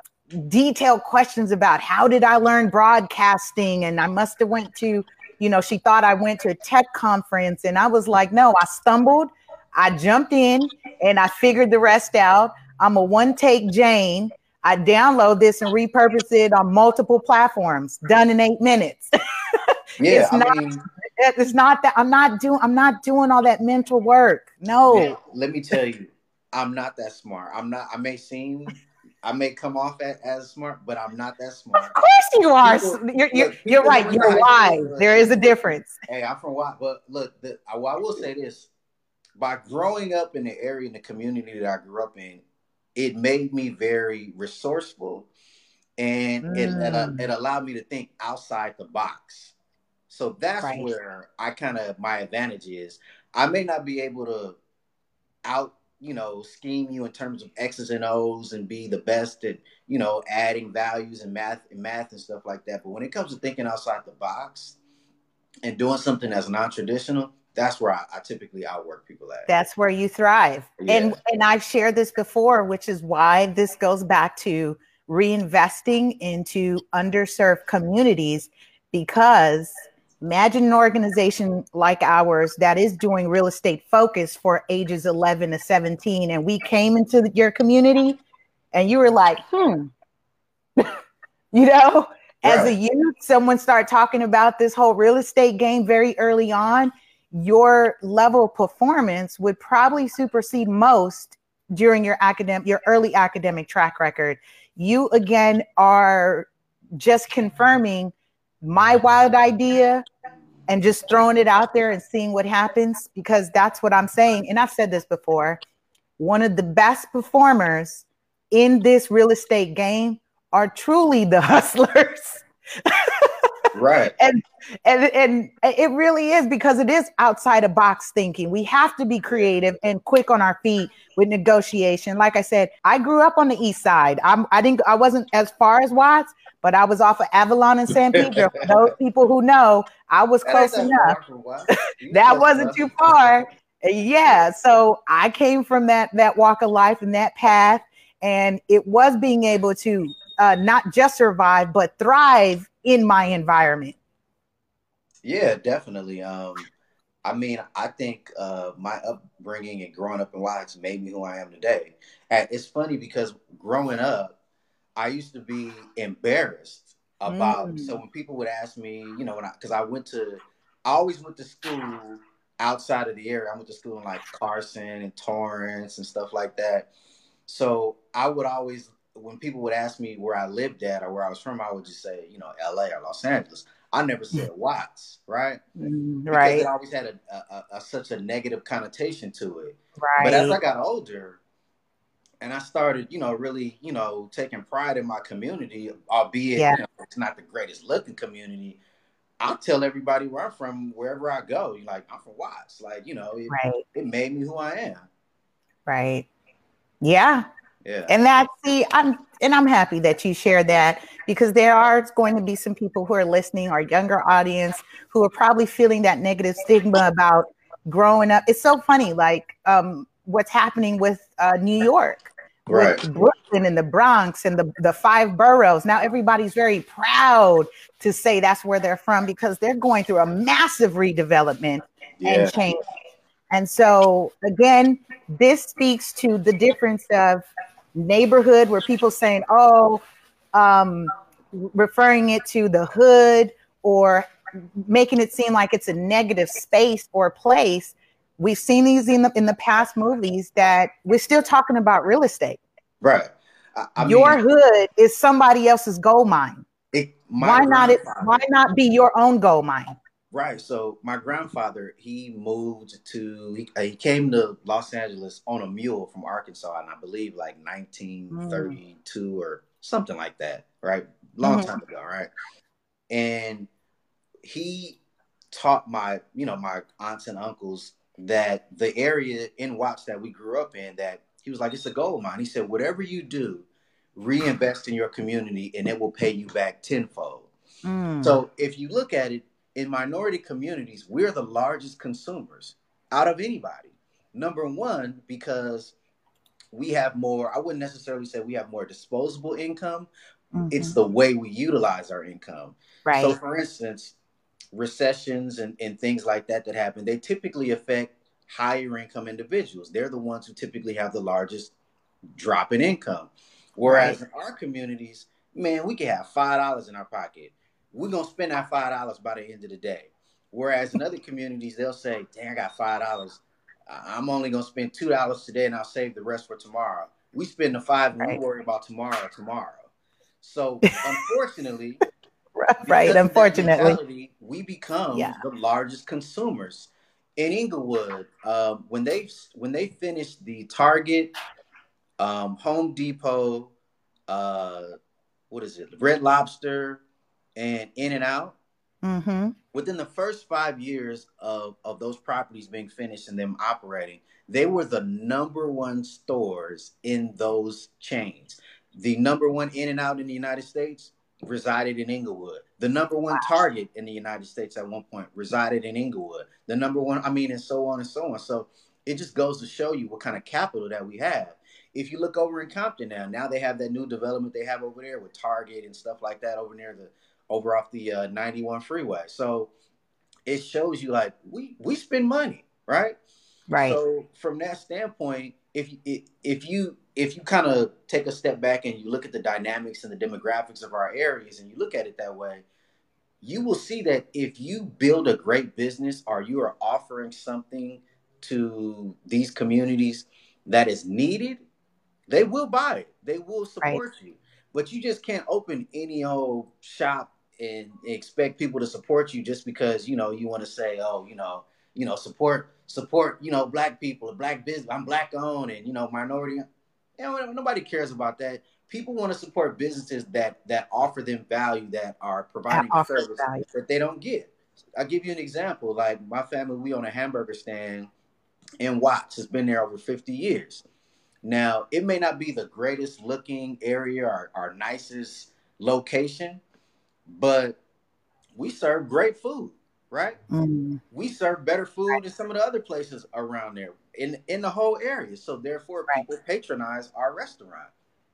detailed questions about how did I learn broadcasting and I must have went to, you know, she thought I went to a tech conference and I was like, no, I stumbled, I jumped in and I figured the rest out. I'm a one take Jane. I download this and repurpose it on multiple platforms. Done in eight minutes. Yeah, it's I not. mean, it's not that I'm not doing. I'm not doing all that mental work. No. man, let me tell you, I'm not that smart. I'm not. I may seem, I may come off as, as smart, but I'm not that smart. Of course you are. People- you're you're, look, you're right. You're wise. There is a difference. Hey, I'm from Watts, but look, the, I, I will say this: by growing up in the area in the community that I grew up in, it made me very resourceful, and it, it uh, Mm. it allowed me to think outside the box. So that's Right. where I kind of my advantage is. I may not be able to out, you know, scheme you in terms of X's and O's and be the best at, you know, adding values and math and math and stuff like that. But when it comes to thinking outside the box and doing something that's non-traditional, that's where I, I typically outwork people at. That's where you thrive. Yeah. And and I've shared this before, which is why this goes back to reinvesting into underserved communities because imagine an organization like ours that is doing real estate focus for ages 11 to 17 and we came into your community and you were like hmm you know as a youth someone started talking about this whole real estate game very early on your level of performance would probably supersede most during your academic your early academic track record. You again are just confirming my wild idea and just throwing it out there and seeing what happens because that's what I'm saying and I've said this before one of the best performers in this real estate game are truly the hustlers Right. and and and it really is because it is outside of box thinking. We have to be creative and quick on our feet with negotiation. Like i said i grew up on the east side. I'm i didn't i wasn't as far as watts but i was off of avalon and san pedro. For those people who know i was That close enough. far from what? You that wasn't too far. Yeah so i came from that that walk of life and that path and it was being able to uh, not just survive but thrive in my environment Yeah, definitely. Um, I mean, I think uh, my upbringing and growing up in Watts made me who I am today. And it's funny because growing up, I used to be embarrassed about. Mm. So when people would ask me, you know, when I because I went to, I always went to school outside of the area. I went to school in like Carson and Torrance and stuff like that. So I would always, when people would ask me where I lived at or where I was from, I would just say, you know, L.A. or Los Angeles. I never said Watts, right? Mm, because right it always had a, a, a such a negative connotation to it. right But as I got older, and I started, you know, really, you know, taking pride in my community, albeit Yeah. you know, it's not the greatest looking community. I'll tell everybody where I'm from, wherever I go. You Like I'm from Watts, like you know, it, right it made me who I am. right yeah Yeah. And that's the I'm and I'm happy that you shared that because there are going to be some people who are listening, our younger audience, who are probably feeling that negative stigma about growing up. It's so funny, like um, what's happening with uh, New York, Right. with Brooklyn and the Bronx and the, the five boroughs. Now everybody's very proud to say that's where they're from because they're going through a massive redevelopment Yeah. and change. And so again, this speaks to the difference of neighborhood where people saying, oh, um, referring it to the hood or making it seem like it's a negative space or place. We've seen these in the in the past movies that we're still talking about real estate. Right. I, I Your mean, hood is somebody else's gold mine. it, Why not it? Why not be your own gold mine? Right. So my grandfather, he moved to, he, uh, he came to Los Angeles on a mule from Arkansas, and I believe like 1932 or something like that. Right. Long Mhm. time ago. Right. And he taught my, you know, my aunts and uncles that the area in Watts that we grew up in, that he was like, it's a gold mine. He said, whatever you do, reinvest in your community, and it will pay you back tenfold. Mm. So if you look at it in minority communities, we're the largest consumers out of anybody. Number one, because we have more, I wouldn't necessarily say we have more disposable income. It's Mhm. the way we utilize our income. right. So for instance, recessions and, and things like that that happen, they typically affect higher income individuals. They're the ones who typically have the largest drop in income. Whereas in our communities, man, we can have five dollars in our pocket. We're gonna spend our five dollars by the end of the day. Whereas in other communities, they'll say, "Dang, I got five dollars. I'm only gonna spend two dollars today, and I'll save the rest for tomorrow." We spend the five, and Right. we worry about tomorrow. Tomorrow. So unfortunately, right. because of that Unfortunately. mentality, we become Yeah. the largest consumers in Inglewood. Um, when they when they finished the Target, um, Home Depot, uh, what is it, Red Lobster, and In-N-Out. hmm Within the first five years of, of those properties being finished and them operating, they were the number one stores in those chains. The number one In-N-Out in the United States resided in Inglewood. The number one Target in the United States at one point resided in Inglewood. The number one, I mean, and so on and so on. So it just goes to show you what kind of capital that we have. If you look over in Compton now, now they have that new development they have over there with Target and stuff like that over near the over off the uh, 91 freeway. So it shows you like we we spend money, right? Right. So from that standpoint, if you if you if you kind of take a step back and you look at the dynamics and the demographics of our areas and you look at it that way, you will see that if you build a great business or you are offering something to these communities that is needed, they will buy it. They will support you. But you just can't open any old shop and expect people to support you just because you know you want to say, oh, you know, you know, support support, you know, black people, black business. I'm black owned and you know, minority. You know, nobody cares about that. People want to support businesses that that offer them value, that are providing offers service value. that they don't get. I'll give you an example. Like my family, we own a hamburger stand in Watts. It's been there over 50 years. Now, it may not be the greatest looking area or, or nicest location, but we serve great food, right? Mm. We serve better food than some of the other places around there in in the whole area. So therefore, Right. people patronize our restaurant.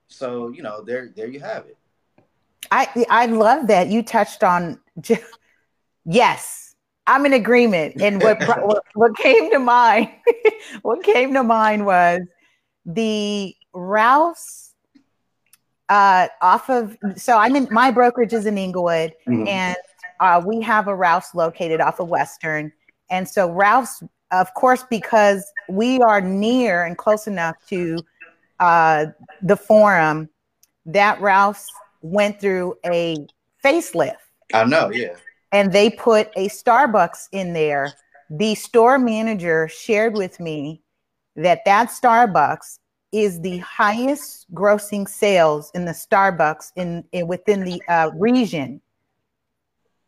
So you know, there there you have it. I I love that you touched on. Yes, I'm in agreement. And what what, what came to mind, what came to mind was the Ralph's uh, off of. So I'm in my brokerage is in Inglewood, and uh, we have a Ralph's located off of Western. And so Ralph's, of course, because we are near and close enough to uh, the forum, that Ralph's went through a facelift I know, yeah. and they put a Starbucks in there. The store manager shared with me that that Starbucks is the highest grossing sales in the Starbucks in, in within the uh, region.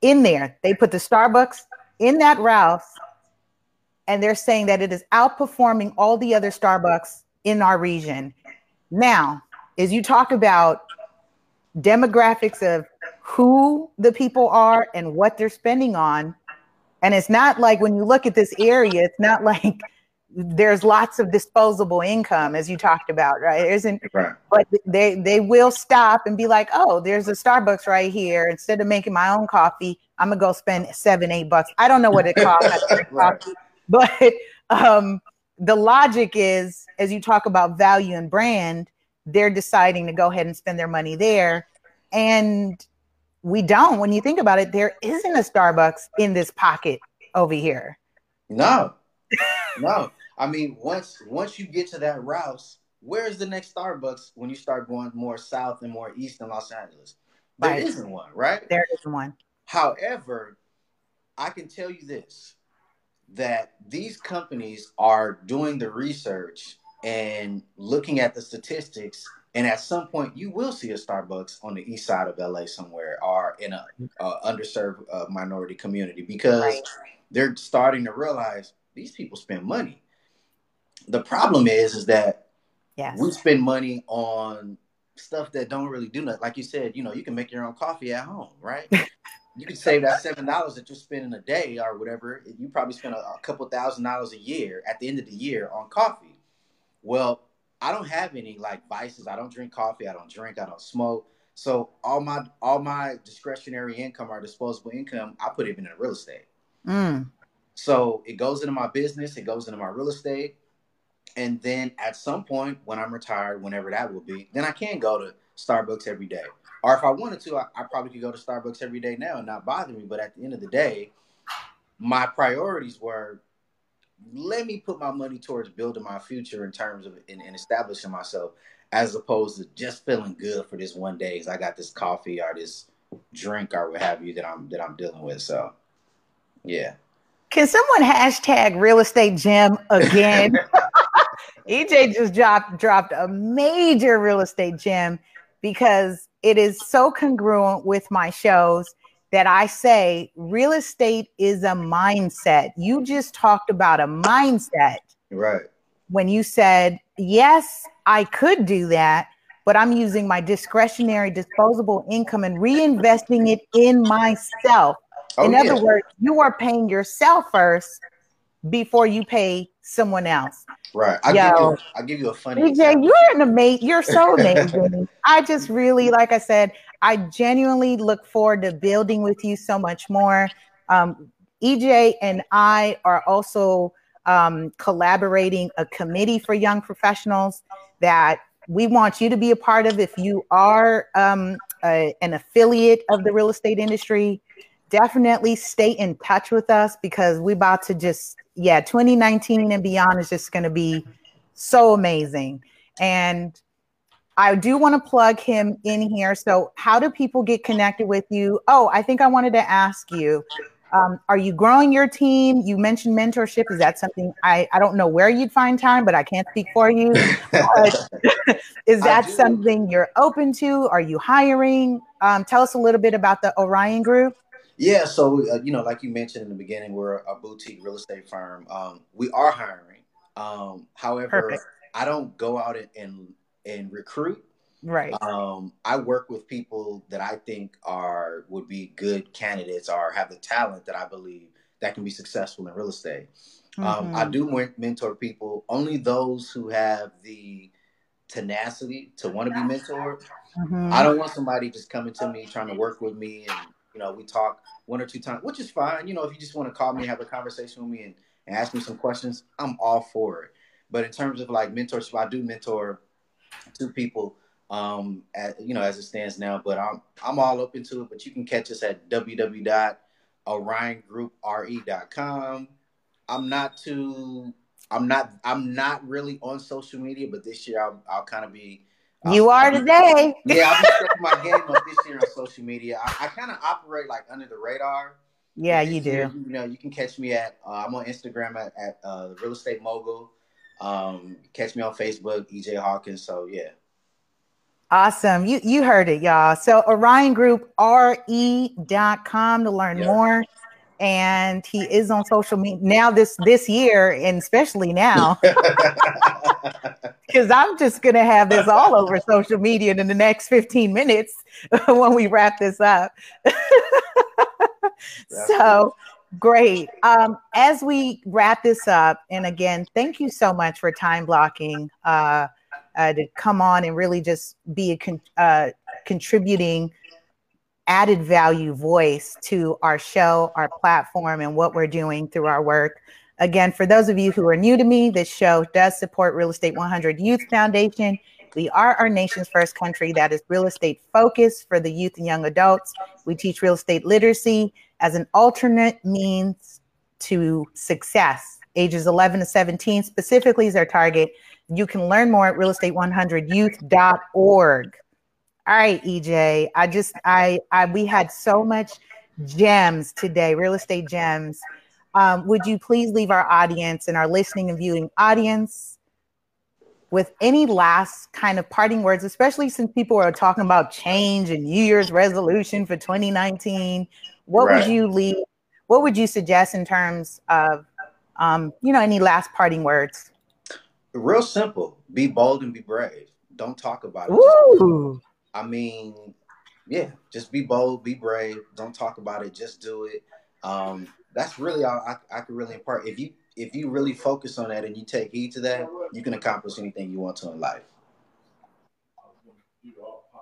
In there, they put the Starbucks in that Ralph's, and they're saying that it is outperforming all the other Starbucks in our region. Now, as you talk about demographics of who the people are and what they're spending on, and it's not like when you look at this area, it's not like there's lots of disposable income as you talked about, right? There isn't, right. but they they will stop and be like, oh, there's a Starbucks right here. Instead of making my own coffee, I'm gonna go spend seven, eight bucks. I don't know what it costs, right. coffee, but um, the logic is, as you talk about value and brand, they're deciding to go ahead and spend their money there, and we don't. When you think about it, there isn't a Starbucks in this pocket over here. No, no. I mean, once once you get to that Ralph's, where's the next Starbucks when you start going more south and more east in Los Angeles? There right. not one, right? There isn't one. However, I can tell you this that these companies are doing the research and looking at the statistics and at some point you will see a starbucks on the east side of la somewhere or in a, a underserved uh, minority community because right. they're starting to realize these people spend money the problem is is that yes. we spend money on stuff that don't really do nothing. Like you said, you know, you can make your own coffee at home, right? you can save that seven dollars that you're spending a day or whatever. You probably spend a, a couple thousand dollars a year at the end of the year on coffee. Well, I don't have any like vices. I don't drink coffee. I don't drink. I don't smoke. So all my all my discretionary income or disposable income, I put it in real estate. Mm. So it goes into my business. It goes into my real estate. And then at some point, when I'm retired, whenever that will be, then I can go to Starbucks every day. Or if I wanted to, I, I, probably could go to Starbucks every day now and not bother me. But at the end of the day, my priorities were let me put my money towards building my future in terms of and, in establishing myself, as opposed to just feeling good for this one day because I got this coffee or this drink or what have you that I'm that I'm dealing with. So, yeah. Can someone hashtag real estate gem again? EJ just dropped dropped a major real estate gem because it is so congruent with my shows that I say real estate is a mindset. You just talked about a mindset. Right. When you said, yes, I could do that, but I'm using my discretionary disposable income and reinvesting it in myself. Oh, in yeah. other words, you are paying yourself first before you pay someone else. Right. I give you I give you a funny EJ, example. you're an amazing you're so amazing. I just really, like I said, I genuinely look forward to building with you so much more. Um, EJ and I are also um, collaborating a committee for young professionals that we want you to be a part of if you are um, a, an affiliate of the real estate industry definitely stay in touch with us because we're about to just yeah 2019 and beyond is just going to be so amazing. And i do want to plug him in here. So how do people get connected with you? Oh i think i wanted to ask you um, are you growing your team? You mentioned mentorship. Is that something i i don't know where you'd find time but i can't speak for you. Is that something you're open to? Are you hiring? Um, tell us a little bit about the orion group yeah, so uh, you know, like you mentioned in the beginning, we're a boutique real estate firm. Um, we are hiring. Um, however, Perfect. I don't go out and, and and recruit. Right. Um, I work with people that I think are would be good candidates or have the talent that I believe that can be successful in real estate. Mm-hmm. Um, I mm-hmm. do mentor people, only those who have the tenacity to want to be mentored. Mm-hmm. I don't want somebody just coming to me trying to work with me and you know, we talk one or two times, which is fine. You know, if you just want to call me, have a conversation with me, and, and ask me some questions, I'm all for it. But in terms of like mentorship, I do mentor two people, um, at, you know, as it stands now. But I'm I'm all open to it. But you can catch us at www.oriongroup.re.com. I'm not too. I'm not. I'm not really on social media, but this year I'll, I'll kind of be you are today. yeah, I'm stepping my game up this year on social media. I, I kind of operate like under the radar. Yeah, you do. Year, you know, you can catch me at uh, I'm on Instagram at, at uh, Real Estate Mogul. Um, catch me on Facebook, EJ Hawkins. So yeah. Awesome. You you heard it, y'all. So Orion Group RE.com to learn yeah. more. And he is on social media now this this year, and especially now. because I'm just going to have this all over social media in the next 15 minutes when we wrap this up. so great. Um, as we wrap this up, and again, thank you so much for time blocking uh, uh, to come on and really just be a con- uh, contributing added value voice to our show, our platform, and what we're doing through our work. Again, for those of you who are new to me, this show does support Real Estate 100 Youth Foundation. We are our nation's first country that is real estate focused for the youth and young adults. We teach real estate literacy as an alternate means to success. Ages 11 to 17 specifically is our target. You can learn more at realestate100youth.org. All right, EJ. I just I I we had so much gems today, real estate gems. Um, would you please leave our audience and our listening and viewing audience with any last kind of parting words, especially since people are talking about change and New Year's resolution for 2019? What right. would you leave? What would you suggest in terms of, um, you know, any last parting words? Real simple: be bold and be brave. Don't talk about it. Ooh. I mean, yeah, just be bold, be brave. Don't talk about it. Just do it. Um, that's really all I, I could really impart. If you if you really focus on that and you take heed to that, you can accomplish anything you want to in life.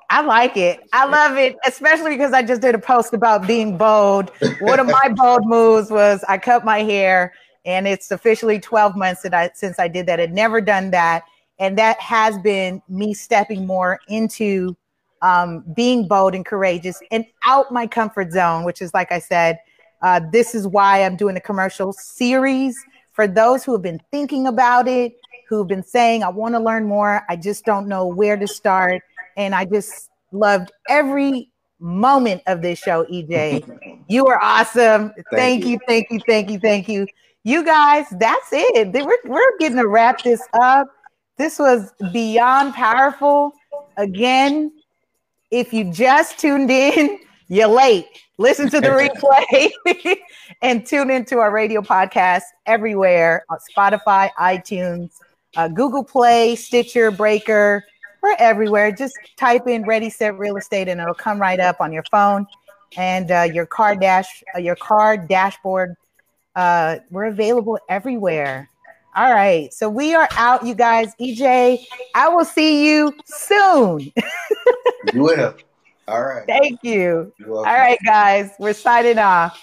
I like it. I love it, especially because I just did a post about being bold. One of my bold moves was I cut my hair, and it's officially 12 months that I since I did that. I'd never done that, and that has been me stepping more into um, being bold and courageous and out my comfort zone, which is, like I said, uh, this is why I'm doing a commercial series for those who have been thinking about it, who've been saying, I want to learn more. I just don't know where to start. And I just loved every moment of this show, EJ. you are awesome. Thank, thank you. you, thank you, thank you, thank you. You guys, that's it. We're, we're getting to wrap this up. This was beyond powerful. Again, if you just tuned in, you're late. Listen to the replay and tune into our radio podcast everywhere on Spotify, iTunes, uh, Google Play, Stitcher, Breaker. We're everywhere. Just type in Ready Set Real Estate and it'll come right up on your phone and uh, your car dash, uh, your car dashboard. Uh, we're available everywhere. All right. So we are out, you guys. EJ, I will see you soon. you will. All right. Thank you. All right, guys. We're signing off.